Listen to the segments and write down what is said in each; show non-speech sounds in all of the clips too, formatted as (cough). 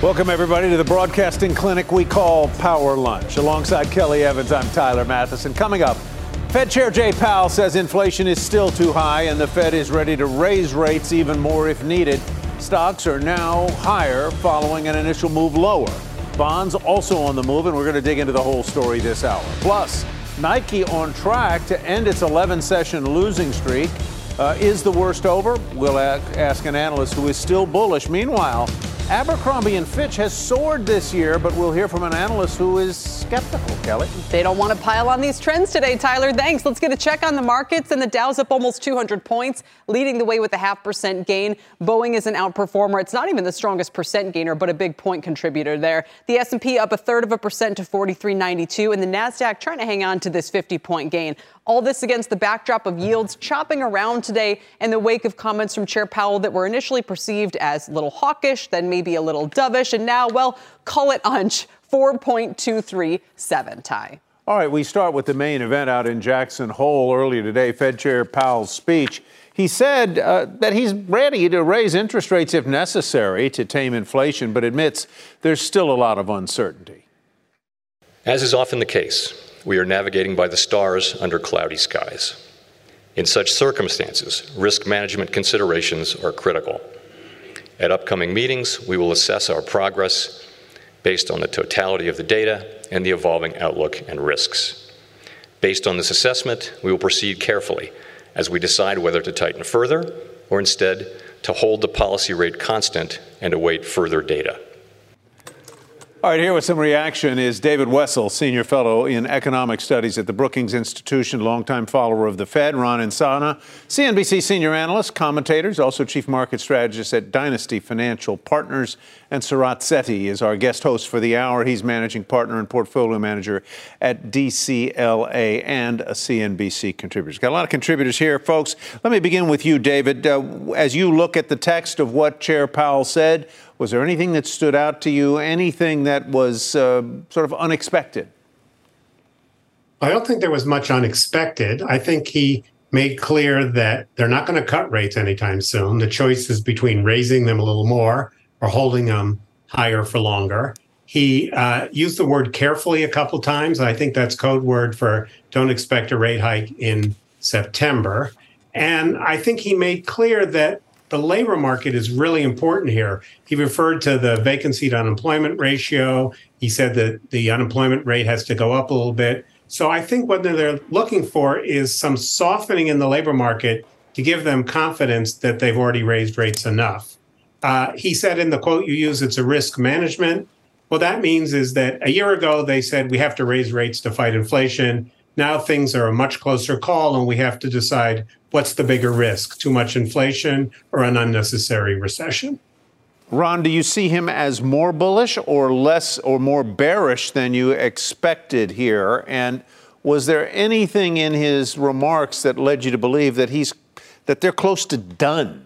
Welcome, everybody, to the broadcasting clinic we call Power Lunch. Alongside Kelly Evans, I'm Tyler Mathisen. Coming up, Fed Chair Jay Powell says inflation is still too high and the Fed is ready to raise rates even more if needed. Stocks are now higher following an initial move lower. Bonds also on the move, and we're going to dig into the whole story this hour. Plus, Nike on track to end its 11 session losing streak. Uh, is the worst over? We'll ask an analyst who is still bullish. Meanwhile, Abercrombie and Fitch has soared this year, but we'll hear from an analyst who is skeptical. Kelly? They don't want to pile on these trends today, Tyler. Thanks. Let's get a check on the markets. And the Dow's up almost 200 points, leading the way with a half percent gain. Boeing is an outperformer. It's not even the strongest percent gainer, but a big point contributor there. The S&P up a third of a percent to 43.92, and the Nasdaq trying to hang on to this 50-point gain. All this against the backdrop of yields chopping around today in the wake of comments from Chair Powell that were initially perceived as a little hawkish, then maybe a little dovish, and now, well, call it hunch 4.237 Ty. All right, we start with the main event out in Jackson Hole earlier today. Fed Chair Powell's speech. He said uh, that he's ready to raise interest rates if necessary to tame inflation, but admits there's still a lot of uncertainty. As is often the case, we are navigating by the stars under cloudy skies. In such circumstances, risk management considerations are critical. At upcoming meetings, we will assess our progress based on the totality of the data and the evolving outlook and risks. Based on this assessment, we will proceed carefully as we decide whether to tighten further or instead to hold the policy rate constant and await further data. All right, here with some reaction is David Wessel, Senior Fellow in Economic Studies at the Brookings Institution, longtime follower of the Fed. Ron Insana, CNBC Senior Analyst, commentators, also Chief Market Strategist at Dynasty Financial Partners. And Sarat is our guest host for the hour. He's Managing Partner and Portfolio Manager at DCLA and a CNBC contributor. Got a lot of contributors here, folks. Let me begin with you, David. Uh, as you look at the text of what Chair Powell said, was there anything that stood out to you? Anything that was uh, sort of unexpected? I don't think there was much unexpected. I think he made clear that they're not going to cut rates anytime soon. The choice is between raising them a little more or holding them higher for longer. He uh, used the word carefully a couple times. I think that's code word for don't expect a rate hike in September. And I think he made clear that the labor market is really important here. He referred to the vacancy to unemployment ratio. He said that the unemployment rate has to go up a little bit. So I think what they're looking for is some softening in the labor market to give them confidence that they've already raised rates enough. Uh, he said in the quote you use, it's a risk management. What that means is that a year ago they said we have to raise rates to fight inflation. Now things are a much closer call, and we have to decide what's the bigger risk too much inflation or an unnecessary recession. Ron, do you see him as more bullish or less or more bearish than you expected here? And was there anything in his remarks that led you to believe that he's that they're close to done?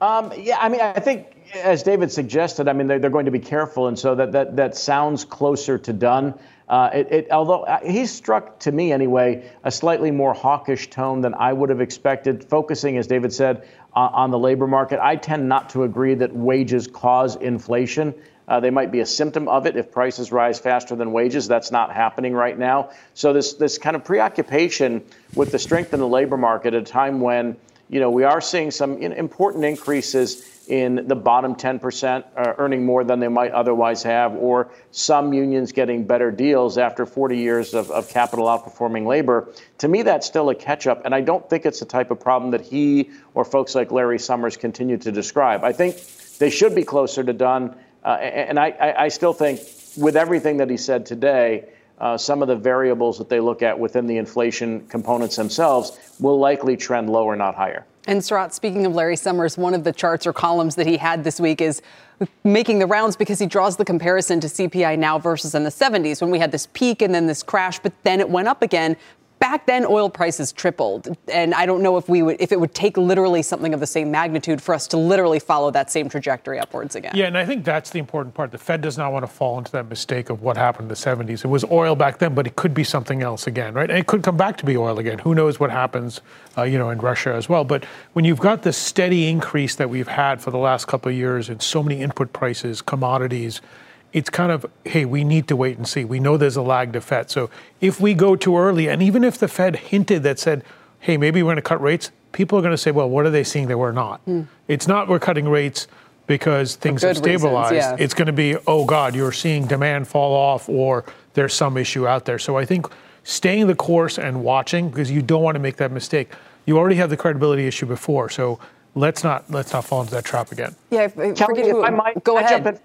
Um, yeah, I mean, I think as David suggested, I mean, they're, they're going to be careful, and so that that that sounds closer to done. Uh, it, it, although uh, he struck to me anyway a slightly more hawkish tone than I would have expected, focusing, as David said, uh, on the labor market. I tend not to agree that wages cause inflation. Uh, they might be a symptom of it if prices rise faster than wages. That's not happening right now. So this this kind of preoccupation with the strength in the labor market at a time when you know we are seeing some important increases in the bottom 10% uh, earning more than they might otherwise have, or some unions getting better deals after 40 years of, of capital outperforming labor. To me, that's still a catch up, and I don't think it's the type of problem that he or folks like Larry Summers continue to describe. I think they should be closer to done, uh, and I, I, I, still think, with everything that he said today, uh, some of the variables that they look at within the inflation components themselves will likely trend lower, not higher. And Sarat, speaking of Larry Summers, one of the charts or columns that he had this week is making the rounds because he draws the comparison to CPI now versus in the 70s when we had this peak and then this crash, but then it went up again back then oil prices tripled and i don't know if we would if it would take literally something of the same magnitude for us to literally follow that same trajectory upwards again. Yeah and i think that's the important part. The fed does not want to fall into that mistake of what happened in the 70s it was oil back then but it could be something else again right? And it could come back to be oil again. Who knows what happens uh, you know in russia as well. But when you've got the steady increase that we've had for the last couple of years in so many input prices commodities it's kind of, hey, we need to wait and see. We know there's a lag to effect. So if we go too early, and even if the Fed hinted that said, hey, maybe we're going to cut rates, people are going to say, well, what are they seeing that we're not? Mm. It's not we're cutting rates because things have stabilized. Reasons, yeah. It's going to be, oh God, you're seeing demand fall off or there's some issue out there. So I think staying the course and watching because you don't want to make that mistake. You already have the credibility issue before, so let's not let's not fall into that trap again. Yeah, if, Kelly, if I might go ahead.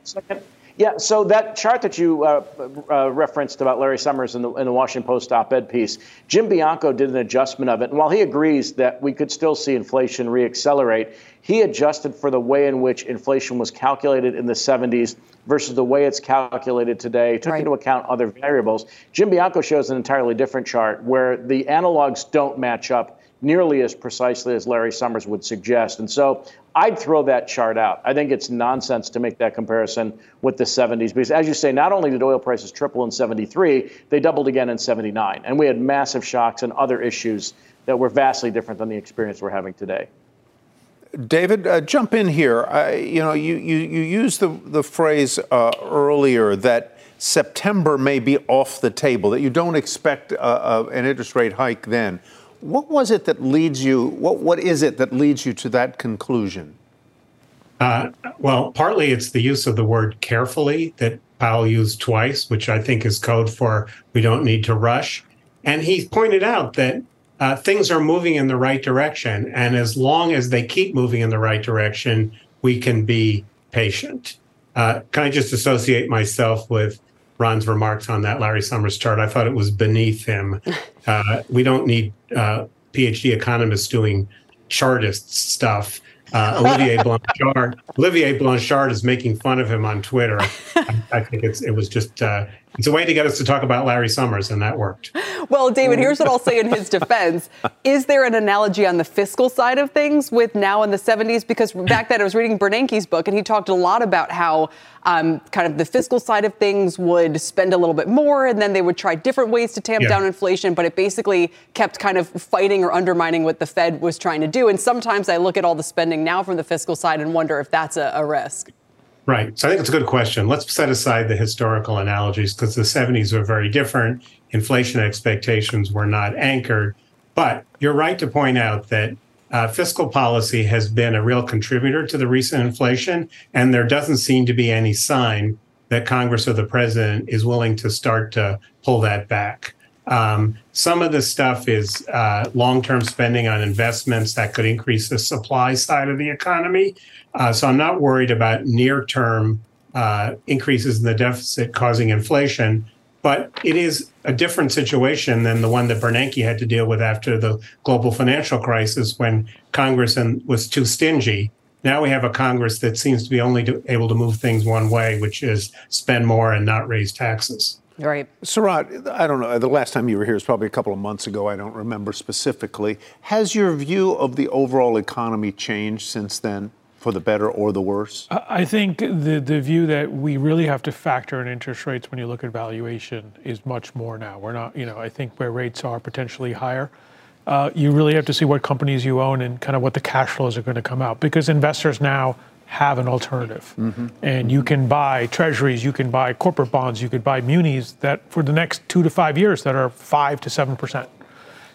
Yeah, so that chart that you uh, uh, referenced about Larry Summers in the, in the Washington Post op ed piece, Jim Bianco did an adjustment of it. And while he agrees that we could still see inflation reaccelerate, he adjusted for the way in which inflation was calculated in the 70s versus the way it's calculated today, took right. into account other variables. Jim Bianco shows an entirely different chart where the analogs don't match up nearly as precisely as Larry Summers would suggest. And so I'd throw that chart out. I think it's nonsense to make that comparison with the 70s because, as you say, not only did oil prices triple in 73, they doubled again in 79. And we had massive shocks and other issues that were vastly different than the experience we're having today. David, uh, jump in here. Uh, you know, you, you, you used the, the phrase uh, earlier that September may be off the table, that you don't expect uh, uh, an interest rate hike then. What was it that leads you? What what is it that leads you to that conclusion? Uh, well, partly it's the use of the word carefully that Powell used twice, which I think is code for we don't need to rush. And he pointed out that uh, things are moving in the right direction, and as long as they keep moving in the right direction, we can be patient. Uh, can I just associate myself with Ron's remarks on that Larry Summers chart. I thought it was beneath him. (laughs) Uh, we don't need uh, PhD economists doing chartist stuff. Uh, Olivier (laughs) Blanchard. Olivier Blanchard is making fun of him on Twitter. (laughs) I, I think it's it was just uh, it's a way to get us to talk about Larry Summers, and that worked. Well, David, here's what I'll say in his defense. Is there an analogy on the fiscal side of things with now in the 70s? Because back then I was reading Bernanke's book, and he talked a lot about how um, kind of the fiscal side of things would spend a little bit more, and then they would try different ways to tamp yeah. down inflation, but it basically kept kind of fighting or undermining what the Fed was trying to do. And sometimes I look at all the spending now from the fiscal side and wonder if that's a, a risk. Right. So I think it's a good question. Let's set aside the historical analogies because the 70s were very different. Inflation expectations were not anchored. But you're right to point out that uh, fiscal policy has been a real contributor to the recent inflation, and there doesn't seem to be any sign that Congress or the president is willing to start to pull that back. Um, some of the stuff is uh, long term spending on investments that could increase the supply side of the economy. Uh, so I'm not worried about near term uh, increases in the deficit causing inflation. But it is a different situation than the one that Bernanke had to deal with after the global financial crisis when Congress was too stingy. Now we have a Congress that seems to be only to, able to move things one way, which is spend more and not raise taxes. Right. Sarat, I don't know. The last time you were here was probably a couple of months ago. I don't remember specifically. Has your view of the overall economy changed since then? For the better or the worse? I think the, the view that we really have to factor in interest rates when you look at valuation is much more now. We're not, you know, I think where rates are potentially higher, uh, you really have to see what companies you own and kind of what the cash flows are going to come out because investors now have an alternative. Mm-hmm. And you can buy treasuries, you can buy corporate bonds, you could buy munis that for the next two to five years that are five to seven percent.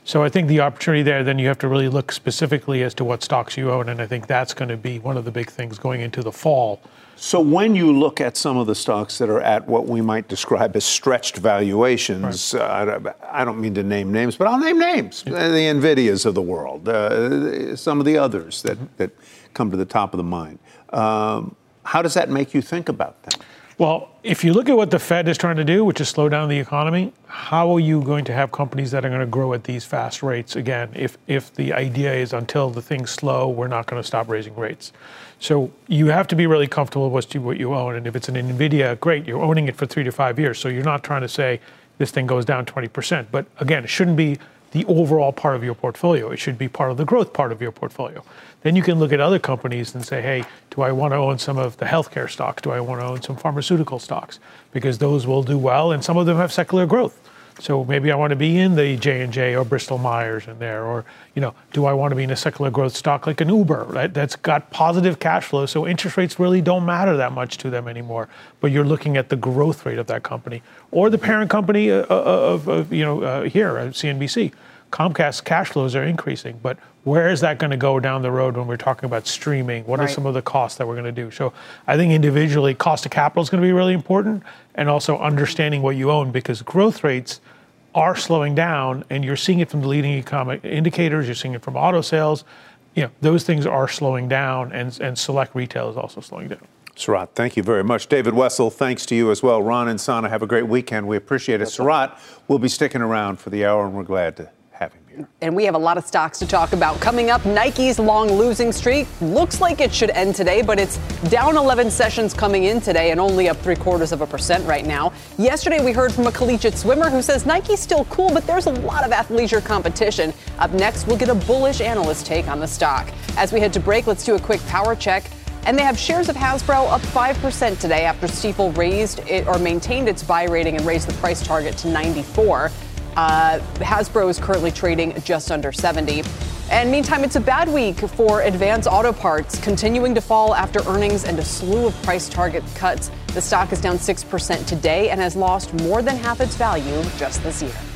So I think the opportunity there, then you have to really look specifically as to what stocks you own, and I think that's going to be one of the big things going into the fall. So when you look at some of the stocks that are at what we might describe as stretched valuations, right. uh, I don't mean to name names, but I'll name names: yeah. the Nvidias of the world, uh, some of the others that, that come to the top of the mind. Um, how does that make you think about them? Well, if you look at what the Fed is trying to do, which is slow down the economy, how are you going to have companies that are going to grow at these fast rates again? If if the idea is until the things slow, we're not going to stop raising rates. So you have to be really comfortable with what you own. And if it's an Nvidia, great, you're owning it for three to five years. So you're not trying to say this thing goes down 20%. But again, it shouldn't be the overall part of your portfolio. It should be part of the growth part of your portfolio. Then you can look at other companies and say, hey, do I want to own some of the healthcare stocks? Do I want to own some pharmaceutical stocks? Because those will do well, and some of them have secular growth. So maybe I want to be in the J and J or Bristol Myers in there, or you know, do I want to be in a secular growth stock like an Uber right, that's got positive cash flow? So interest rates really don't matter that much to them anymore. But you're looking at the growth rate of that company or the parent company uh, uh, of, of you know uh, here, at CNBC. Comcast cash flows are increasing, but where is that going to go down the road when we're talking about streaming? What right. are some of the costs that we're going to do? So I think individually, cost of capital is going to be really important, and also understanding what you own because growth rates are slowing down, and you're seeing it from the leading economic indicators. You're seeing it from auto sales. You know, those things are slowing down, and, and select retail is also slowing down. Sarat, thank you very much. David Wessel, thanks to you as well. Ron Insana, have a great weekend. We appreciate it. Sarat will be sticking around for the hour, and we're glad to have him here. And we have a lot of stocks to talk about. Coming up, Nike's long losing streak looks like it should end today, but it's down 11 sessions coming in today and only up three quarters of a percent right now. Yesterday, we heard from a collegiate swimmer who says Nike's still cool, but there's a lot of athleisure competition. Up next, we'll get a bullish analyst take on the stock. As we head to break, let's do a quick power check. And they have shares of Hasbro up 5% today after Stifel raised it or maintained its buy rating and raised the price target to 94. Uh, Hasbro is currently trading just under 70. And meantime, it's a bad week for Advance Auto Parts, continuing to fall after earnings and a slew of price target cuts. The stock is down 6% today and has lost more than half its value just this year.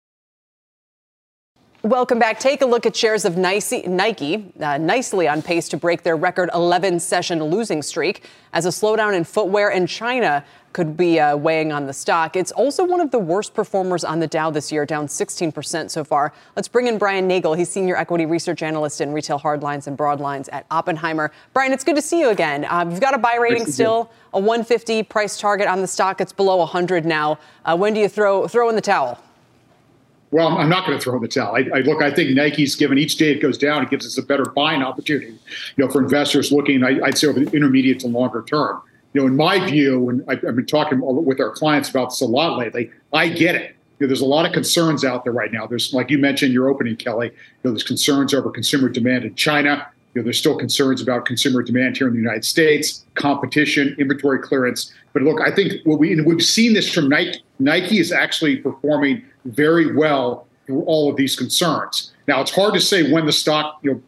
Welcome back. Take a look at shares of Nike, uh, nicely on pace to break their record 11 session losing streak as a slowdown in footwear in China could be uh, weighing on the stock. It's also one of the worst performers on the Dow this year, down 16% so far. Let's bring in Brian Nagel. He's senior equity research analyst in retail hardlines and broadlines at Oppenheimer. Brian, it's good to see you again. Uh, you've got a buy rating still, a 150 price target on the stock. It's below 100 now. Uh, when do you throw throw in the towel? Well, I'm not going to throw the towel. I, I, look. I think Nike's given each day it goes down, it gives us a better buying opportunity. You know, for investors looking, I, would say over the intermediate to longer term. You know, in my view, and I've, I've been talking with our clients about this a lot lately. I get it. You know, there's a lot of concerns out there right now. There's, like you mentioned, your opening, Kelly. You know, there's concerns over consumer demand in China. You know, there's still concerns about consumer demand here in the United States, competition, inventory clearance. But look, I think what we we've seen this from Nike. Nike is actually performing very well through all of these concerns. Now, it's hard to say when the stock you know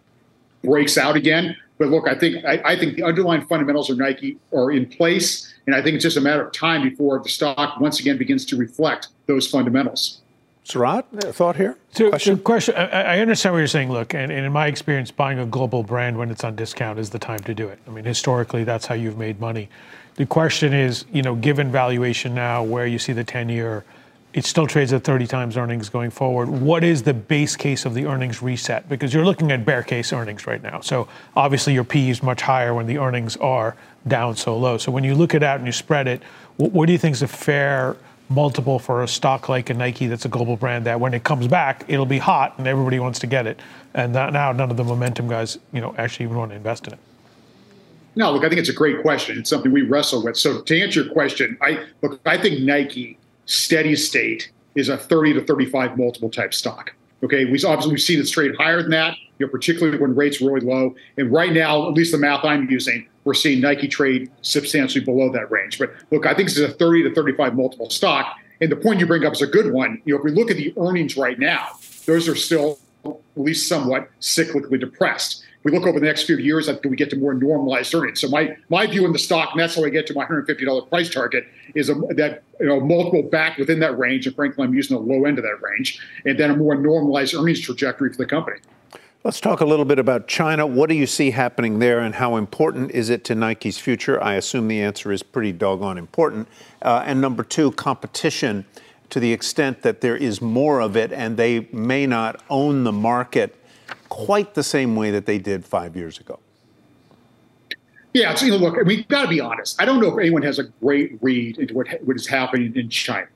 breaks out again, but look, I think I, I think the underlying fundamentals of Nike are in place, and I think it's just a matter of time before the stock once again begins to reflect those fundamentals. Sarat, thought here? So, question? So question I, I, understand what you're saying. Look, and, and, in my experience, buying a global brand when it's on discount is the time to do it. I mean, historically, that's how you've made money. The question is, you know, given valuation now, where you see the 10 year, it still trades at 30 times earnings going forward. What is the base case of the earnings reset? Because you're looking at bear case earnings right now. So obviously your P is much higher when the earnings are down so low. So when you look it out and you spread it, what, what do you think is a fair multiple for a stock like a Nike that's a global brand that when it comes back, it'll be hot and everybody wants to get it. And now none of the momentum guys, you know, actually even want to invest in it. No, look, I think it's a great question. It's something we wrestle with. So to answer your question, I look, I think Nike steady state is a 30 to 35 multiple type stock. Okay, we obviously we've seen it trade higher than that, you know, particularly when rates are really low. And right now, at least the math I'm using, we're seeing Nike trade substantially below that range. But look, I think this is a 30 to 35 multiple stock. And the point you bring up is a good one. You know, if we look at the earnings right now, those are still at least somewhat cyclically depressed. If we look over the next few years, I think we get to more normalized earnings. So my my view in the stock, and that's how I get to my $150 price target, is a, that you know multiple back within that range, and frankly, I'm using the low end of that range, and then a more normalized earnings trajectory for the company. Let's talk a little bit about China. What do you see happening there, and how important is it to Nike's future? I assume the answer is pretty doggone important. Uh, and number two, competition to the extent that there is more of it, and they may not own the market quite the same way that they did five years ago. Yeah, so, you know, look, we've got to be honest. I don't know if anyone has a great read into what, what is happening in China.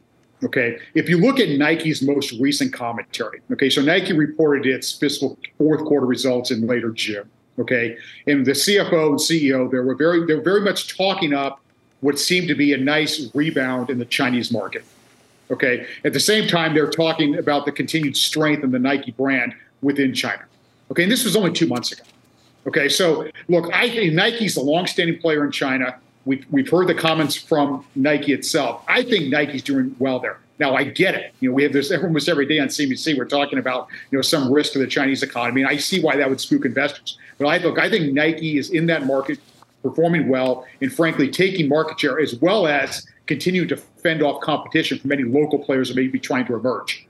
Okay. If you look at Nike's most recent commentary, okay, so Nike reported its fiscal fourth quarter results in later June. Okay. And the CFO and CEO, they were very, they were very much talking up what seemed to be a nice rebound in the Chinese market. Okay. At the same time, they're talking about the continued strength in the Nike brand within China. Okay. And this was only two months ago. Okay. So look, I think Nike's a longstanding player in China. We've, we've heard the comments from Nike itself. I think Nike's doing well there. Now I get it. You know, we have this almost every day on CBC. We're talking about you know some risk to the Chinese economy, and I see why that would spook investors. But I look, I think Nike is in that market, performing well, and frankly taking market share as well as continuing to fend off competition from any local players that may be trying to emerge.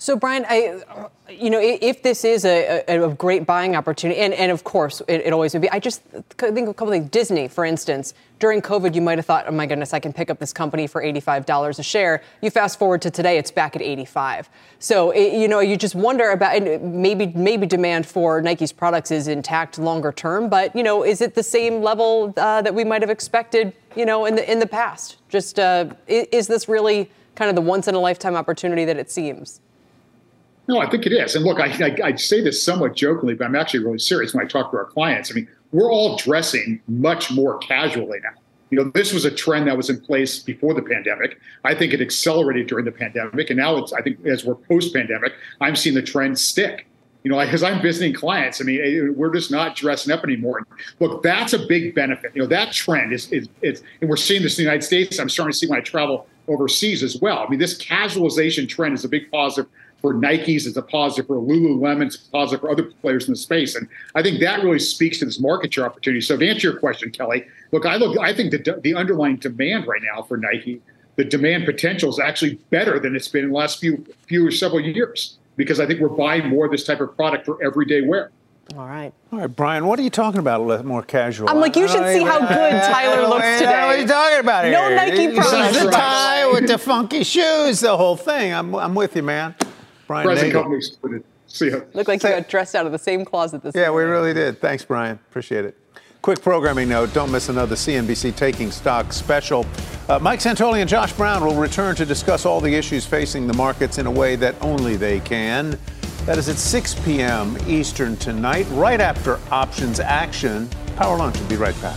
So, Brian, I, you know, if this is a, a, a great buying opportunity, and, and of course it, it, always would be, I just think of a couple things. Disney, for instance, during COVID, you might have thought, oh my goodness, I can pick up this company for $85 a share. You fast forward to today, it's back at 85. So, it, you know, you just wonder about maybe maybe demand for Nike's products is intact longer term, but you know, is it the same level uh, that we might have expected, you know, in the in the past? Just uh, is this really kind of the once in a lifetime opportunity that it seems? No, I think it is. And look, I, I, I, say this somewhat jokingly, but I'm actually really serious when I talk to our clients. I mean, we're all dressing much more casually now. You know, this was a trend that was in place before the pandemic. I think it accelerated during the pandemic. And now it's, I think, as we're post pandemic, I'm seeing the trend stick. You know, because I'm visiting clients, I mean, eh, we're just not dressing up anymore. Look, that's a big benefit. You know, that trend is, is, is and we're seeing this in the United States. I'm starting to see when I travel overseas as well. I mean, this casualization trend is a big positive for Nikes, it's a positive for Lululemon, it's a positive for other players in the space. And I think that really speaks to this market share opportunity. So to answer your question, Kelly, look, I look, I think the, the underlying demand right now for Nike, the demand potential is actually better than it's been in the last few few or several years because I think we're buying more of this type of product for everyday wear. All right. All right, Brian, what are you talking about a little more casual? I'm like, you should see how good Tyler looks today. What are you talking about here? No Nike products. The tie with the funky shoes, the whole thing. I'm, I'm with you, man. Brian Present Nagel. company excluded. See ya. Looked like you got dressed out of the same closet this Yeah, morning. we really did. Thanks, Brian. Appreciate it. Quick programming note don't miss another CNBC Taking Stock special. Uh, Mike Santoli and Josh Brown will return to discuss all the issues facing the markets in a way that only they can. That is at 6 p.m. Eastern tonight, right after options action. Power Lunch will be right back.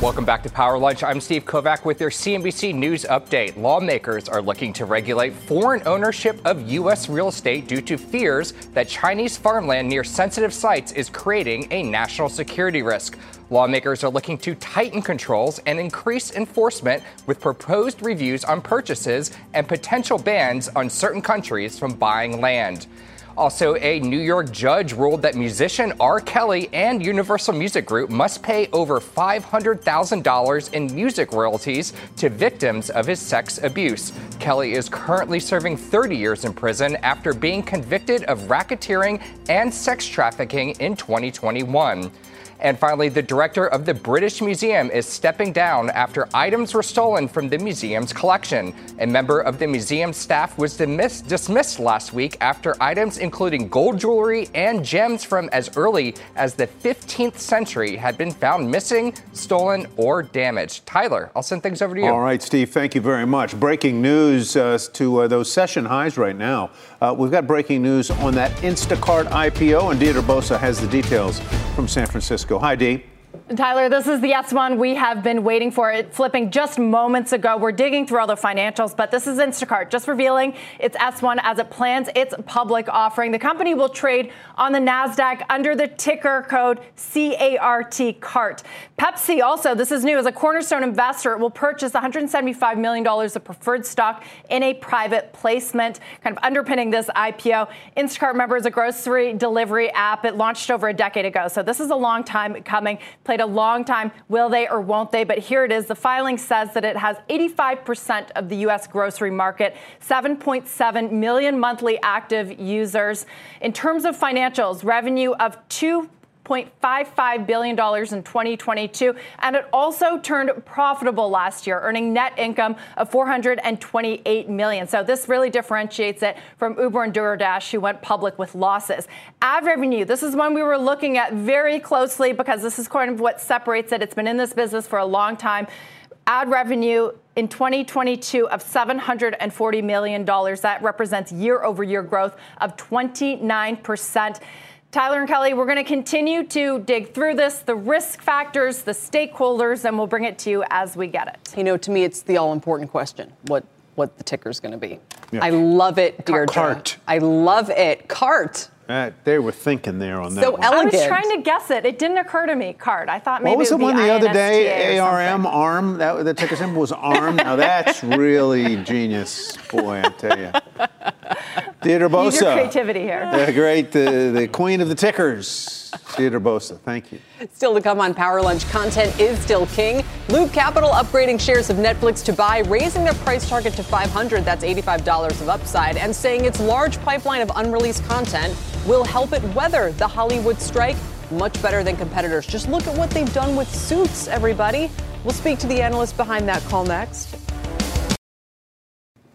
Welcome back to Power Lunch. I'm Steve Kovach with your CNBC News Update. Lawmakers are looking to regulate foreign ownership of U.S. real estate due to fears that Chinese farmland near sensitive sites is creating a national security risk. Lawmakers are looking to tighten controls and increase enforcement with proposed reviews on purchases and potential bans on certain countries from buying land. Also, a New York judge ruled that musician R. Kelly and Universal Music Group must pay over $500,000 in music royalties to victims of his sex abuse. Kelly is currently serving 30 years in prison after being convicted of racketeering and sex trafficking in 2021. And finally, the director of the British Museum is stepping down after items were stolen from the museum's collection. A member of the museum staff was dismissed, dismissed last week after items including gold jewelry and gems from as early as the 15th century had been found missing, stolen, or damaged. Tyler, I'll send things over to you. All right, Steve, thank you very much. Breaking news uh, to uh, those session highs right now. Uh, we've got breaking news on that Instacart IPO, and Deirdre Bosa has the details from San Francisco. Go hi, Dee. Tyler, this is the S1 we have been waiting for. It flipping just moments ago. We're digging through all the financials, but this is Instacart just revealing its S1 as it plans its public offering. The company will trade on the NASDAQ under the ticker code CART CART. Pepsi also, this is new, as a cornerstone investor, it will purchase $175 million of preferred stock in a private placement, kind of underpinning this IPO. Instacart, remember, is a grocery delivery app. It launched over a decade ago, so this is a long time coming. Played a long time. Will they or won't they? But here it is. The filing says that it has 85% of the U.S. grocery market, 7.7 million monthly active users. In terms of financials, revenue of 2 $1.55 billion in 2022. And it also turned profitable last year, earning net income of 428 million. So this really differentiates it from Uber and DoorDash, who went public with losses. Ad revenue, this is one we were looking at very closely because this is kind of what separates it. It's been in this business for a long time. Ad revenue in 2022 of $740 million. That represents year over year growth of 29%. Tyler and Kelly, we're going to continue to dig through this, the risk factors, the stakeholders, and we'll bring it to you as we get it. You know, to me, it's the all important question what, what the ticker is going to be. Yeah. I love it, dear Cart. I love it. Cart. Uh, they were thinking there on so that. So elegant. I was trying to guess it. It didn't occur to me. Card. I thought maybe what was the one the other day? ARM, ARM. That the ticker symbol was ARM. now that's (laughs) really genius, boy. I tell you. Deirdre Bosa. Use your creativity here. The great, the, the queen of the tickers. Deirdre Bosa, thank you. Still to come on Power Lunch, content is still king. Loop Capital upgrading shares of Netflix to buy, raising their price target to 500. That's $85 of upside, and saying its large pipeline of unreleased content will help it weather the Hollywood strike much better than competitors. Just look at what they've done with suits, everybody. We'll speak to the analyst behind that call next.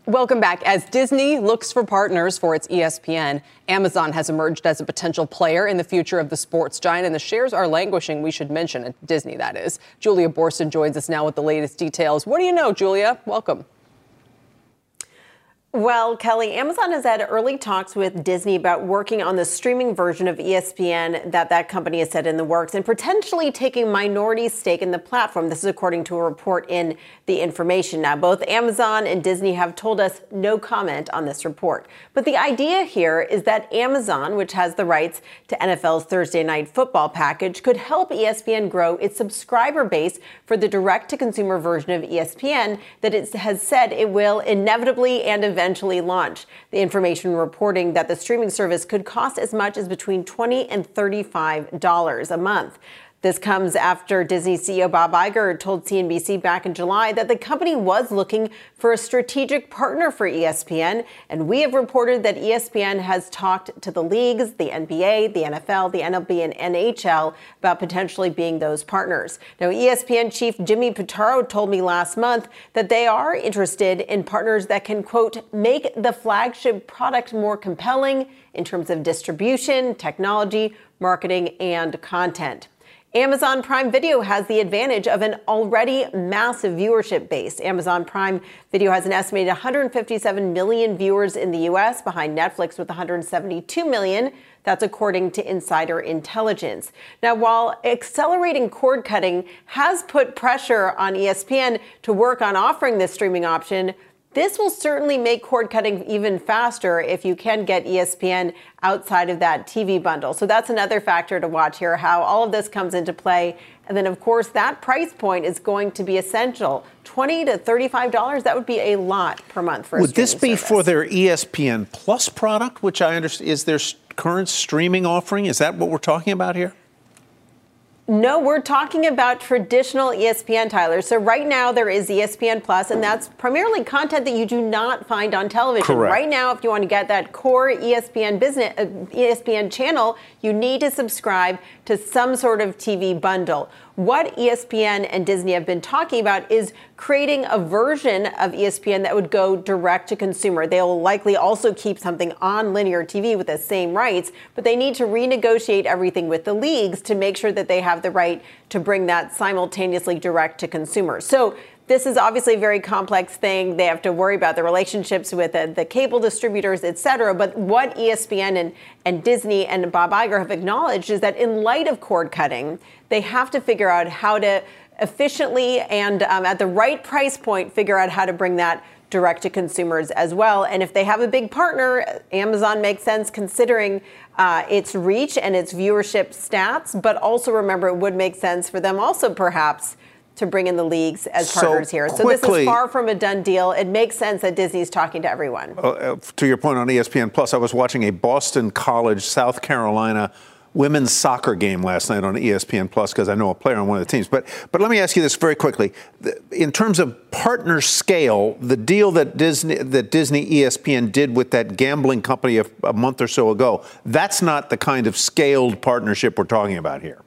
Welcome back. As Disney looks for partners for its ESPN, Amazon has emerged as a potential player in the future of the sports giant, and the shares are languishing, we should mention, at Disney, that is. Julia Boorstin joins us now with the latest details. What do you know, Julia? Welcome. Well, Kelly, Amazon has had early talks with Disney about working on the streaming version of ESPN that that company has said in the works and potentially taking minority stake in the platform. This is according to a report in The Information. Now, both Amazon and Disney have told us no comment on this report. But the idea here is that Amazon, which has the rights to NFL's Thursday night football package, could help ESPN grow its subscriber base for the direct to consumer version of ESPN that it has said it will inevitably and eventually eventually launch. The information reporting that the streaming service could cost as much as between 20 and $35 a month. This comes after Disney CEO Bob Iger told CNBC back in July that the company was looking for a strategic partner for ESPN. And we have reported that ESPN has talked to the leagues, the NBA, the NFL, the MLB, and NHL about potentially being those partners. Now, ESPN chief Jimmy Pitaro told me last month that they are interested in partners that can, quote, make the flagship product more compelling in terms of distribution, technology, marketing, and content. Amazon Prime Video has the advantage of an already massive viewership base. Amazon Prime Video has an estimated 157 million viewers in the US, behind Netflix with 172 million. That's according to insider intelligence. Now, while accelerating cord cutting has put pressure on ESPN to work on offering this streaming option, this will certainly make cord cutting even faster if you can get ESPN outside of that TV bundle. So that's another factor to watch here, how all of this comes into play. And then, of course, that price point is going to be essential. 20 to $35, that would be a lot per month for a Would this be service. for their ESPN Plus product, which I understand is their current streaming offering? Is that what we're talking about here? No, we're talking about traditional ESPN, Tyler. So right now there is ESPN Plus, and that's primarily content that you do not find on television. Correct. Right now, if you want to get that core ESPN business, uh, ESPN channel, you need to subscribe to some sort of TV bundle. What ESPN and Disney have been talking about is creating a version of ESPN that would go direct to consumer. They'll likely also keep something on linear TV with the same rights, but they need to renegotiate everything with the leagues to make sure that they have the right to bring that simultaneously direct to consumers. So this is obviously a very complex thing. They have to worry about the relationships with the, the cable distributors, et cetera. But what ESPN and, and Disney and Bob Iger have acknowledged is that in light of cord cutting, they have to figure out how to efficiently and um, at the right price point figure out how to bring that direct to consumers as well. And if they have a big partner, Amazon makes sense considering uh, its reach and its viewership stats. But also remember, it would make sense for them also perhaps to bring in the leagues as So partners here. So this is far from a done deal. It makes sense that Disney's talking to everyone. Uh, uh, to your point on ESPN Plus, I was watching a Boston College, South Carolina women's soccer game last night on ESPN Plus because I know a player on one of the teams. But but let me ask you this very quickly: in terms of partner scale, the deal that Disney that Disney ESPN did with that gambling company a, a month or so ago, that's not the kind of scaled partnership we're talking about here.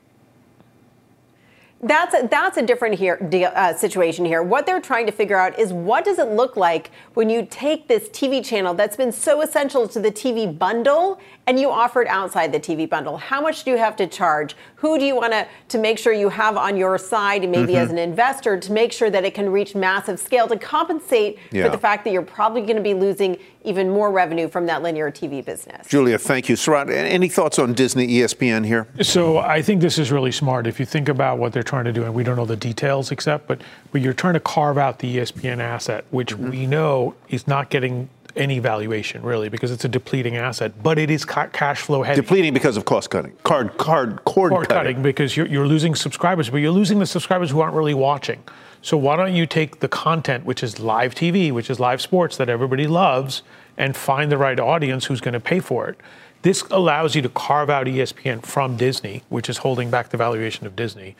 That's a, that's a different here deal, uh, situation here. What they're trying to figure out is what does it look like when you take this TV channel that's been so essential to the TV bundle and you offer it outside the TV bundle. How much do you have to charge? Who do you want to to make sure you have on your side, maybe Mhm. as an investor, to make sure that it can reach massive scale to compensate Yeah. for the fact that you're probably going to be losing even more revenue from that linear TV business. Julia, thank you. Sarat, any thoughts on Disney ESPN here? So I think this is really smart. If you think about what they're trying to do, and we don't know the details except, but, but you're trying to carve out the ESPN asset, which mm-hmm. we know is not getting any valuation really because it's a depleting asset, but it is ca- cash flow heavy. Depleting because of cost cutting, card, card, cord, cord cutting. cutting because you're, you're losing subscribers, but you're losing the subscribers who aren't really watching. So why don't you take the content, which is live TV, which is live sports that everybody loves, and find the right audience who's going to pay for it? This allows you to carve out ESPN from Disney, which is holding back the valuation of Disney,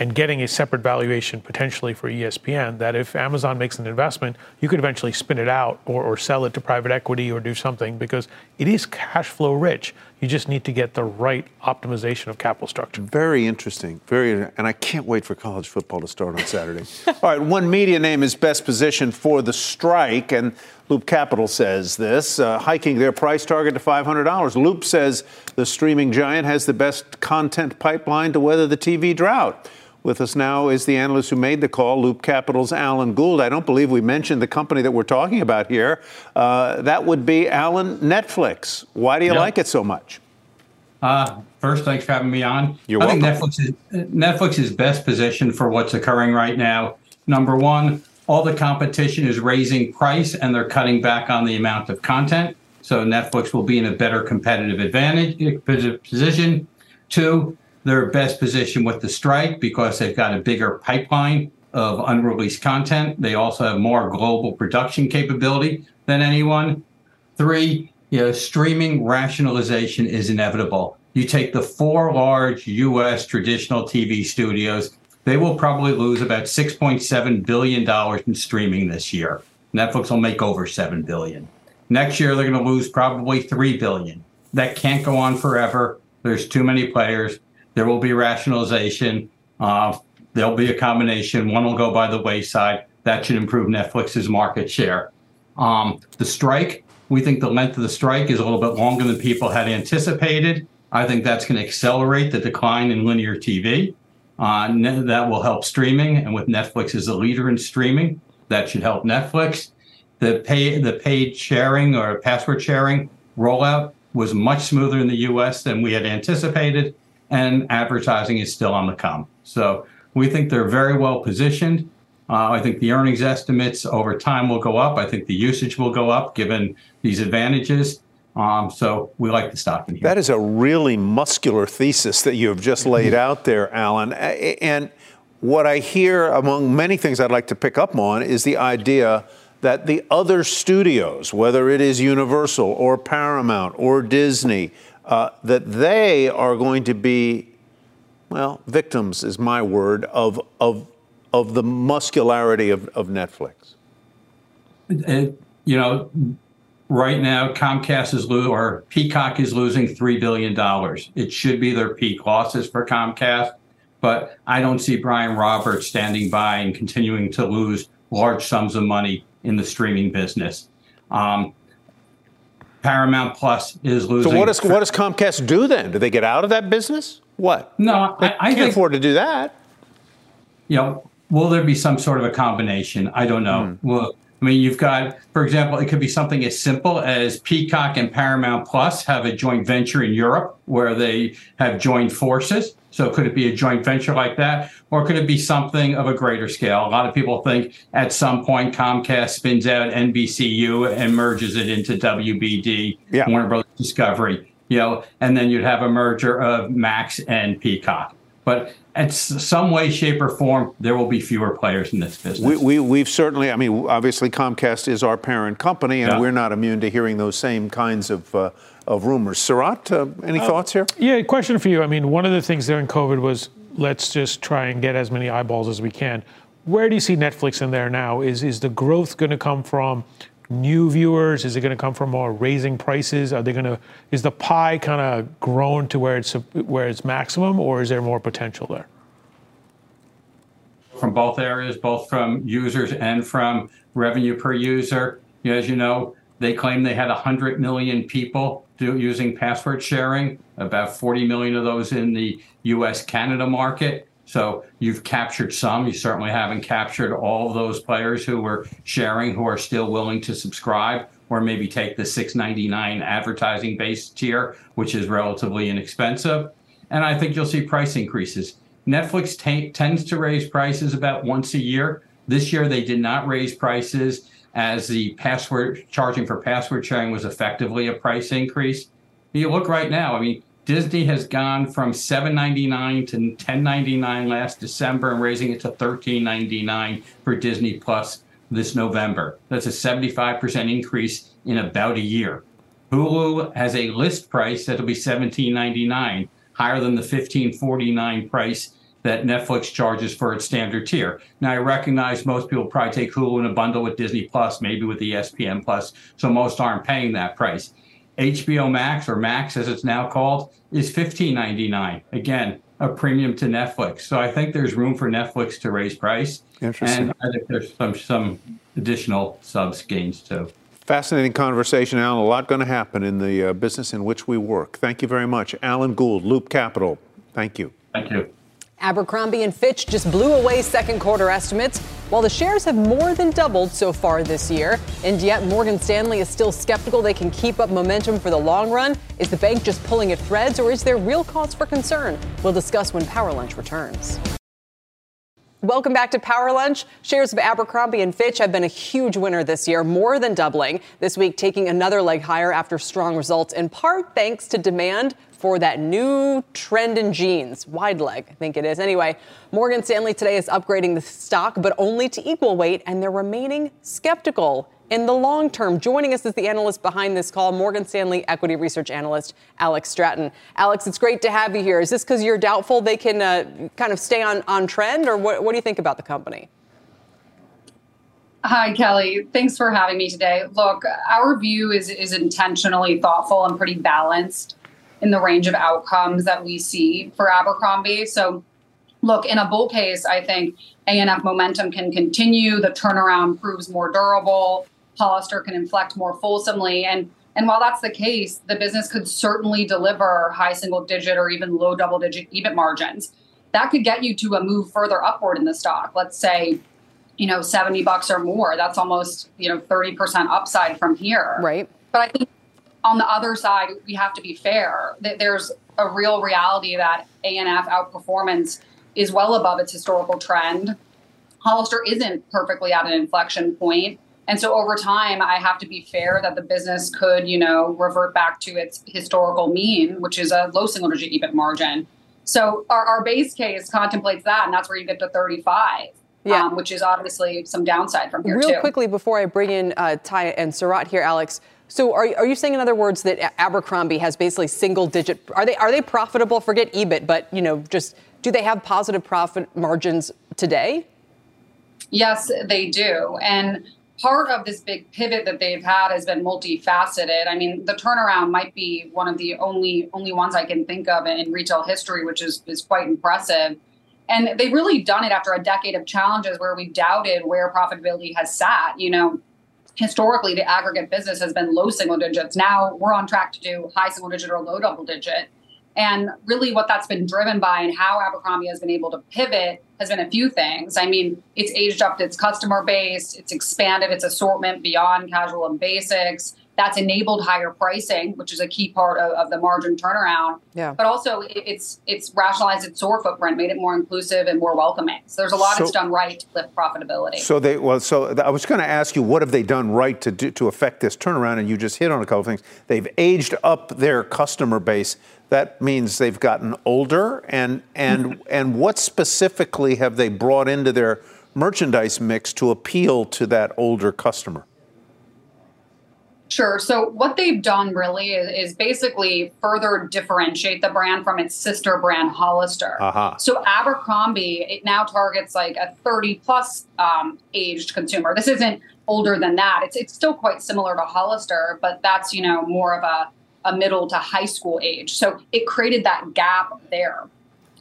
and getting a separate valuation potentially for ESPN. That if Amazon makes an investment, you could eventually spin it out or, or sell it to private equity or do something because it is cash flow rich. You just need to get the right optimization of capital structure. Very interesting. Very, and I can't wait for college football to start on Saturday. (laughs) All right, one media name is best positioned for the strike, and Loop Capital says this, uh, hiking their price target to $500. Loop says the streaming giant has the best content pipeline to weather the TV drought. With us now is the analyst who made the call, Loop Capital's Alan Gould. I don't believe we mentioned the company that we're talking about here. Uh, that would be Alan Netflix. Why do you Yep. like it so much? Uh, first, thanks for having me on. You're I think. Netflix is Netflix is best positioned for what's occurring right now. Number one, all the competition is raising price and they're cutting back on the amount of content. So Netflix will be in a better competitive advantage position. Two, they're best positioned with the strike because they've got a bigger pipeline of unreleased content. They also have more global production capability than anyone. Three, you know, streaming rationalization is inevitable. You take the four large U.S. traditional TV studios, they will probably lose about $6.7 billion in streaming this year. Netflix will make over 7 billion. Next year, they're going to lose probably 3 billion. That can't go on forever. There's too many players. There will be rationalization. Uh, there'll be a combination. One will go by the wayside. That should improve Netflix's market share. Um, the strike, we think the length of the strike is a little bit longer than people had anticipated. I think that's going to accelerate the decline in linear TV. Uh, that will help streaming, and with Netflix as a leader in streaming, that should help Netflix. The pay, the paid sharing or password sharing rollout was much smoother in the U.S. than we had anticipated, and advertising is still on the come. So we think they're very well positioned. Uh, I think the earnings estimates over time will go up. I think the usage will go up given these advantages. Um, so we like the stock in here. That is a really muscular thesis that you have just laid out there, Alan. And what I hear among many things I'd like to pick up on is the idea that the other studios, whether it is Universal or Paramount or Disney, uh, that they are going to be well, victims is my word of of of the muscularity of, of Netflix? It, you know, right now Comcast is losing, or Peacock is losing three billion dollars. It should be their peak losses for Comcast, but I don't see Brian Roberts standing by and continuing to lose large sums of money in the streaming business. Um, Paramount Plus is losing. So what does what does Comcast do then? Do they get out of that business? What? No, they I, I can't think, afford to do that. You know, will there be some sort of a combination? I don't know. Mm. Well, I mean, you've got, for example, it could be something as simple as Peacock and Paramount Plus have a joint venture in Europe where they have joined forces. So could it be a joint venture like that? Or could it be something of a greater scale? A lot of people think at some point Comcast spins out NBCU and merges it into WBD, yeah. Warner Brothers Discovery, you know, and then you'd have a merger of Max and Peacock. But in some way, shape, or form, there will be fewer players in this business. We, we, have certainly, I mean, obviously Comcast is our parent company, and yeah. we're not immune to hearing those same kinds of, uh, of rumors. Sarat, uh, any uh, thoughts here? Yeah, question for you. I mean, one of the things during COVID was let's just try and get as many eyeballs as we can. Where do you see Netflix in there now? Is, is the growth going to come from new viewers? Is it going to come from more raising prices? Are they going to is the pie kind of grown to where it's where it's maximum, or is there more potential there? From both areas, both from users and from revenue per user. As you know, they claim they had 100 million people do, using password sharing, about 40 million of those in the US Canada market. So you've captured some. You certainly haven't captured all of those players who were sharing, who are still willing to subscribe, or maybe take the 6.99 advertising based tier, which is relatively inexpensive. And I think you'll see price increases. Netflix t- tends to raise prices about once a year. This year they did not raise prices as the password charging for password sharing was effectively a price increase. You look right now, I mean, Disney has gone from $7.99 to $10.99 last December and raising it to $13.99 for Disney Plus this November. That's a 75% increase in about a year. Hulu has a list price that'll be $17.99, higher than the $15.49 price that Netflix charges for its standard tier. Now, I recognize most people probably take Hulu in a bundle with Disney Plus, maybe with ESPN Plus, so most aren't paying that price. HBO Max, or Max as it's now called, is $15.99. Again, a premium to Netflix. So I think there's room for Netflix to raise price. Interesting. And I think there's some, some additional subs gains too. Fascinating conversation, Alan. A lot going to happen in the uh, business in which we work. Thank you very much. Alan Gould, Loop Capital. Thank you. Thank you. Abercrombie and Fitch just blew away second quarter estimates, while the shares have more than doubled so far this year. And yet Morgan Stanley is still skeptical they can keep up momentum for the long run. Is the bank just pulling at threads, or is there real cause for concern? We'll discuss when Power Lunch returns. Welcome back to Power Lunch. Shares of Abercrombie and Fitch have been a huge winner this year, more than doubling. This week, taking another leg higher after strong results, in part thanks to demand for that new trend in jeans. Wide leg, I think it is. Anyway, Morgan Stanley today is upgrading the stock, but only to equal weight, and they're remaining skeptical in the long term. Joining us is the analyst behind this call, Morgan Stanley equity research analyst Alex Straton. Alex, it's great to have you here. Is this because you're doubtful they can uh, kind of stay on, on trend, or what, what do you think about the company? Hi, Kelly. Thanks for having me today. Look, our view is is intentionally thoughtful and pretty balanced in the range of outcomes that we see for Abercrombie. So, look, in a bull case, I think ANF momentum can continue. The turnaround proves more durable. Hollister can inflect more fulsomely. And and while that's the case, the business could certainly deliver high single digit or even low double digit EBIT margins. That could get you to a move further upward in the stock. Let's say, you know, 70 bucks or more. That's almost, you know, 30% upside from here. Right. But I think on the other side, we have to be fair. That there's a real reality that ANF outperformance is well above its historical trend. Hollister isn't perfectly at an inflection point. And so over time, I have to be fair that the business could, you know, revert back to its historical mean, which is a low single digit EBIT margin. So our, our base case contemplates that, and that's where you get to 35. Yeah. Um, which is obviously some downside from here Real too. quickly before I bring in uh, Ty and Sarat here, Alex, so are, are you saying, in other words, that Abercrombie has basically single digit? Are they are they profitable? Forget EBIT, but you know, just Do they have positive profit margins today? Yes, they do. And part of this big pivot that they've had has been multifaceted. I mean, the turnaround might be one of the only only ones I can think of in retail history, which is is quite impressive. And they've really done it after a decade of challenges where we doubted where profitability has sat. You know, historically the aggregate business has been low single digits. Now we're on track to do high single digit or low double digit. And really, what that's been driven by and how Abercrombie has been able to pivot has been a few things. I mean, it's aged up its customer base, it's expanded its assortment beyond casual and basics. That's enabled higher pricing, which is a key part of, of the margin turnaround. Yeah. But also, it's it's rationalized its store footprint, made it more inclusive and more welcoming. So there's a lot So- it's done right to lift profitability. So they well, so I was going to ask you, what have they done right to do, to affect this turnaround? And you just hit on a couple of things. They've aged up their customer base. That means they've gotten older. And and (laughs) and what specifically have they brought into their merchandise mix to appeal to that older customer? Sure. So what they've done really is, is basically further differentiate the brand from its sister brand Hollister. Aha. So Abercrombie it now targets like a 30 plus um, aged consumer. This isn't older than that. It's it's still quite similar to Hollister, but that's you know more of a a middle to high school age. So it created that gap there.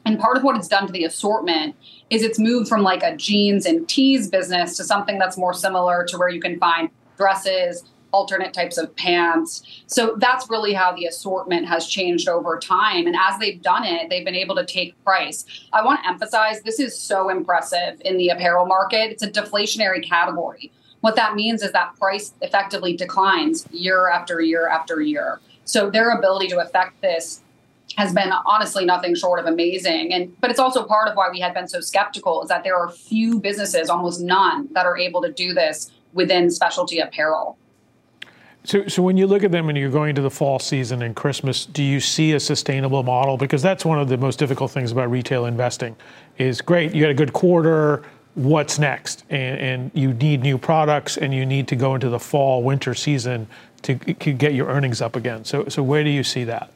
And part of what it's done to the assortment is it's moved from like a jeans and tees business to something that's more similar to where you can find dresses, alternate types of pants. So that's really how the assortment has changed over time. And as they've done it, they've been able to take price. I want to emphasize this is so impressive in the apparel market. It's a deflationary category. What that means is that price effectively declines year after year after year. So their ability to affect this has been honestly nothing short of amazing and but it's also part of why we had been so skeptical is that there are few businesses almost none that are able to do this within specialty apparel So, so when you look at them and you're going to the fall season and Christmas, do you see a sustainable model? Because that's one of the most difficult things about retail investing. Is great, you had a good quarter. What's next? And, and you need new products, and you need to go into the fall winter season to, to get your earnings up again. So, so where do you see that?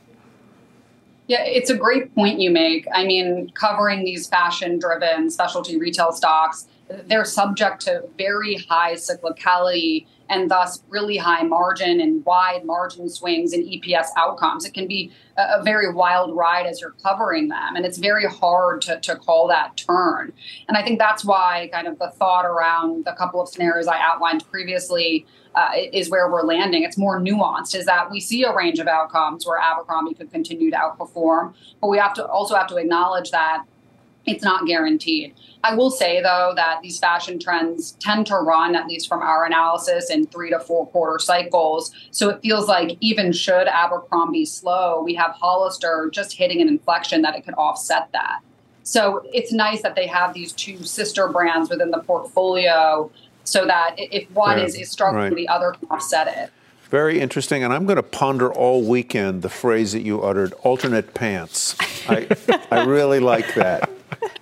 Yeah, it's a great point you make. I mean, covering these fashion driven specialty retail stocks, they're subject to very high cyclicality and thus really high margin and wide margin swings in EPS outcomes. It can be a, very wild ride as you're covering them, and it's very hard to, to call that turn. And I think that's why kind of the thought around the couple of scenarios I outlined previously uh, is where we're landing. It's more nuanced. Is that we see a range of outcomes where Abercrombie could continue to outperform, but we have to also have to acknowledge that it's not guaranteed. I will say though that these fashion trends tend to run, at least from our analysis, in three to four quarter cycles. So it feels like even should Abercrombie slow, we have Hollister just hitting an inflection that it could offset that. So it's nice that they have these two sister brands within the portfolio so that if one Yeah, is, is struggling, right. the other can offset it. Very interesting, and I'm going to ponder all weekend the phrase that you uttered: alternate pants. I, I really like that.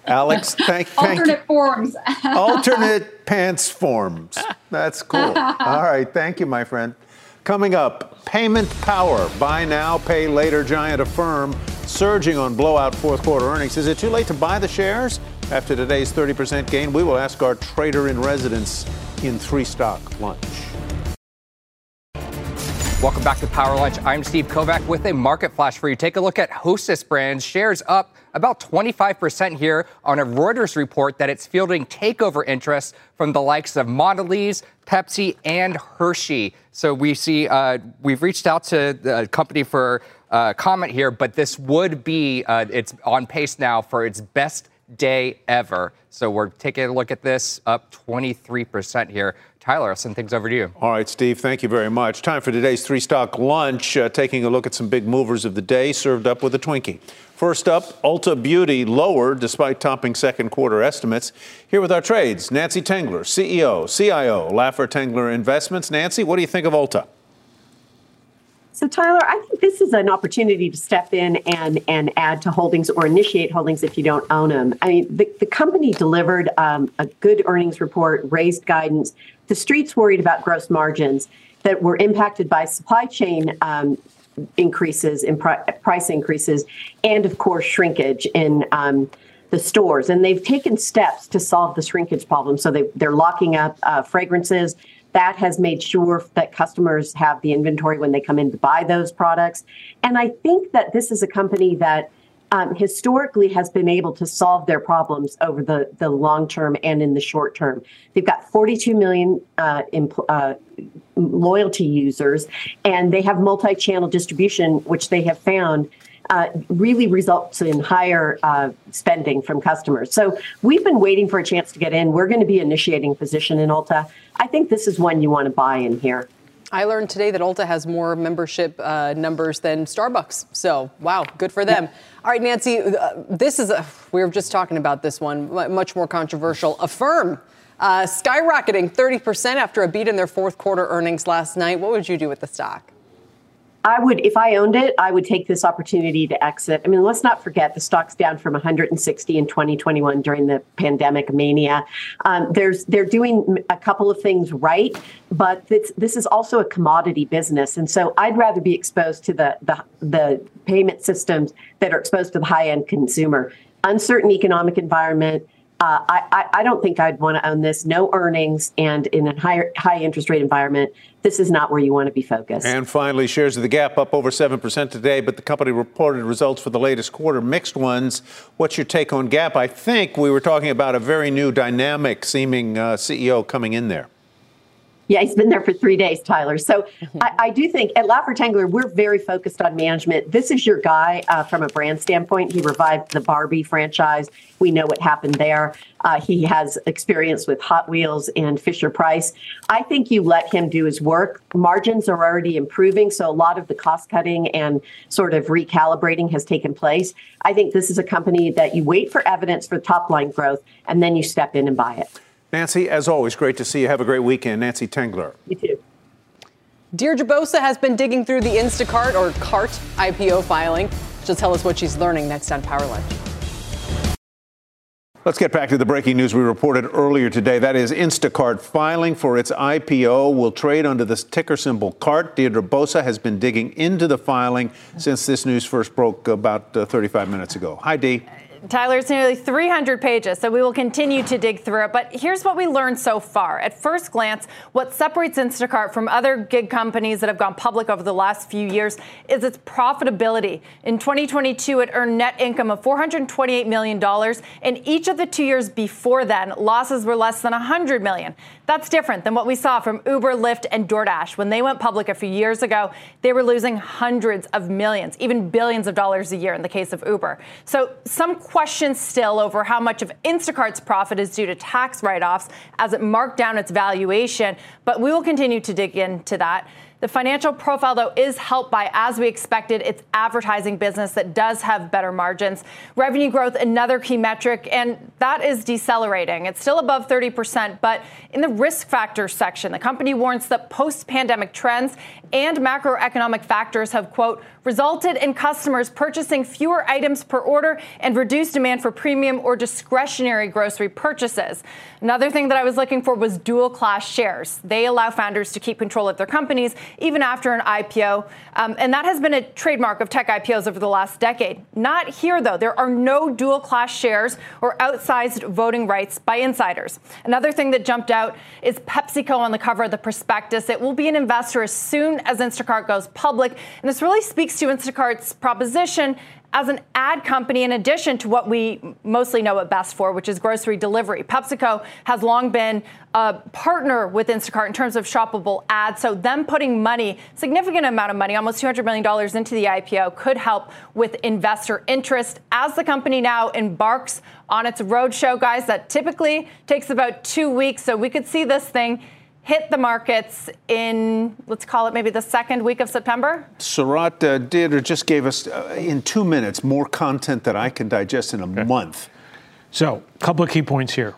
Alex, (laughs) thank, thank you. Alternate forms. (laughs) alternate pants forms. That's cool. (laughs) All right, thank you, my friend. Coming up, payment power. Buy now, pay later. Giant Affirm surging on blowout fourth quarter earnings. Is it too late to buy the shares? After today's 30% gain, we will ask our trader in residence in three stock lunch. Welcome back to Power Lunch. I'm Steve Kovach with a market flash for you. Take a look at Hostess Brands. Shares up about 25% here on a Reuters report that it's fielding takeover interest from the likes of Mondelez, Pepsi, and Hershey. So we see uh, we've reached out to the company for uh, comment here, but this would be uh, it's on pace now for its best day ever. So we're taking a look at this up 23% here. Tyler, I'll send things over to you. All right, Steve, thank you very much. Time for today's three stock lunch, uh, taking a look at some big movers of the day, served up with a Twinkie. First up, Ulta Beauty lower despite topping second quarter estimates. Here with our trades, Nancy Tengler, CEO, CIO, Laffer Tengler Investments. Nancy, what do you think of Ulta? So, Tyler, I think this is an opportunity to step in and, and add to holdings or initiate holdings if you don't own them. I mean, the, the company delivered um, a good earnings report, raised guidance. The street's worried about gross margins that were impacted by supply chain um, increases in pri- price increases, and of course, shrinkage in um, the stores. And they've taken steps to solve the shrinkage problem. So they, they're locking up uh, fragrances. That has made sure that customers have the inventory when they come in to buy those products. And I think that this is a company that um, historically has been able to solve their problems over the, the long term and in the short term. They've got 42 million uh, impl- uh, loyalty users, and they have multi channel distribution, which they have found. Uh, really results in higher uh, spending from customers. So we've been waiting for a chance to get in. We're going to be initiating position in Ulta. I think this is one you want to buy in here. I learned today that Ulta has more membership uh, numbers than Starbucks. So, wow, good for them. Yeah. All right, Nancy, uh, this is, a, we were just talking about this one, much more controversial. Affirm uh, skyrocketing 30% after a beat in their fourth quarter earnings last night. What would you do with the stock? I would, if I owned it, I would take this opportunity to exit. I mean, let's not forget the stock's down from 160 in 2021 during the pandemic mania. Um, there's, they're doing a couple of things right, but this, is also a commodity business, and so I'd rather be exposed to the the, the payment systems that are exposed to the high end consumer. Uncertain economic environment uh, I, I don't think I'd want to own this. No earnings and in a higher high interest rate environment, this is not where you want to be focused. And finally, shares of the Gap up over 7% today, but the company reported results for the latest quarter, mixed ones. What's your take on Gap? I think we were talking about a very new, dynamic seeming uh, CEO coming in there. Yeah, he's been there for three days, Tyler. So. I, (laughs) I, do think at Laffer Tengler, we're very focused on management. This is your guy uh, from a brand standpoint. He revived the Barbie franchise. We know what happened there. Uh, he has experience with Hot Wheels and Fisher Price. I think you let him do his work. Margins are already improving, so a lot of the cost cutting and sort of recalibrating has taken place. I think this is a company that you wait for evidence for top line growth and then you step in and buy it. Nancy, as always, great to see you. Have a great weekend. Nancy Tengler. You too. Deirdre Bosa has been digging through the Instacart or CART IPO filing. She'll tell us what she's learning next on Power Lunch. Let's get back to the breaking news we reported earlier today. That is Instacart filing for its IPO will trade under the ticker symbol CART. Deirdre Bosa has been digging into the filing since this news first broke about uh, 35 minutes ago. Hi, Dee. Tyler, it's nearly 300 pages, so we will continue to dig through it. But here's what we learned so far. At first glance, what separates Instacart from other gig companies that have gone public over the last few years is its profitability. In 2022, it earned net income of $428 million, and each of the two years before then, losses were less than $100 million. That's different than what we saw from Uber, Lyft, and DoorDash. When they went public a few years ago, they were losing hundreds of millions, even billions of dollars a year in the case of Uber. So some questions still over how much of Instacart's profit is due to tax write offs as it marked down its valuation, but we will continue to dig into that. The financial profile, though, is helped by, as we expected, its advertising business that does have better margins. Revenue growth, another key metric, and that is decelerating. It's still above 30%, but in the risk factors section, the company warns that post pandemic trends and macroeconomic factors have, quote, resulted in customers purchasing fewer items per order and reduced demand for premium or discretionary grocery purchases. Another thing that I was looking for was dual class shares. They allow founders to keep control of their companies even after an IPO. Um, and that has been a trademark of tech IPOs over the last decade. Not here, though. There are no dual class shares or outsized voting rights by insiders. Another thing that jumped out is PepsiCo on the cover of the prospectus. It will be an investor as soon as Instacart goes public. And this really speaks to Instacart's proposition as an ad company in addition to what we mostly know it best for, which is grocery delivery. PepsiCo has long been a partner with Instacart in terms of shoppable ads. So them putting money, significant amount of money, almost $200 million into the IPO could help with investor interest as the company now embarks on its roadshow, guys, that typically takes about two weeks. So we could see this thing hit the markets in, let's call it maybe the second week of September? Sarat uh, did or just gave us, uh, in two minutes, more content that I can digest in a okay. month. So, a couple of key points here.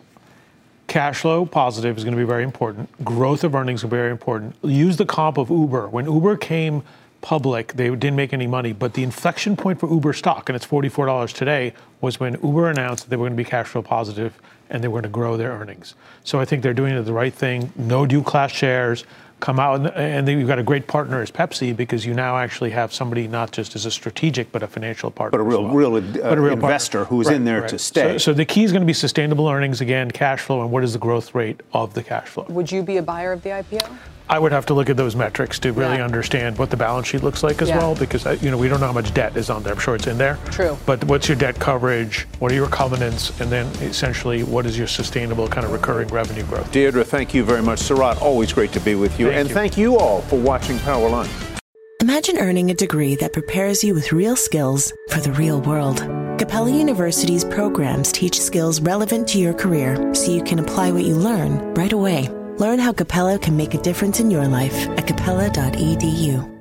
Cash flow positive is going to be very important. Growth of earnings will be very important. Use the comp of Uber. When Uber came public, they didn't make any money, but the inflection point for Uber stock, and it's $44 today, was when Uber announced that they were going to be cash flow positive and they were going to grow their earnings. So I think they're doing the right thing. No dual class shares, come out, and, and then you've got a great partner as Pepsi because you now actually have somebody not just as a strategic but a financial partner, but a real, well. real, uh, but a real investor partner. who's right, in there right. to stay. So, so the key is going to be sustainable earnings again, cash flow, and what is the growth rate of the cash flow. Would you be a buyer of the IPO? I would have to look at those metrics to really yeah. understand what the balance sheet looks like as yeah. well, because uh, you know we don't know how much debt is on there. I'm sure it's in there. True. But what's your debt coverage? What are your covenants? And then essentially, what is your sustainable kind of recurring revenue growth? Deirdre, thank you very much. Sarat, always great to be with you, thank and you. thank you all for watching Power Lunch. Imagine earning a degree that prepares you with real skills for the real world. Capella University's programs teach skills relevant to your career, so you can apply what you learn right away. Learn how Capella can make a difference in your life at capella.edu.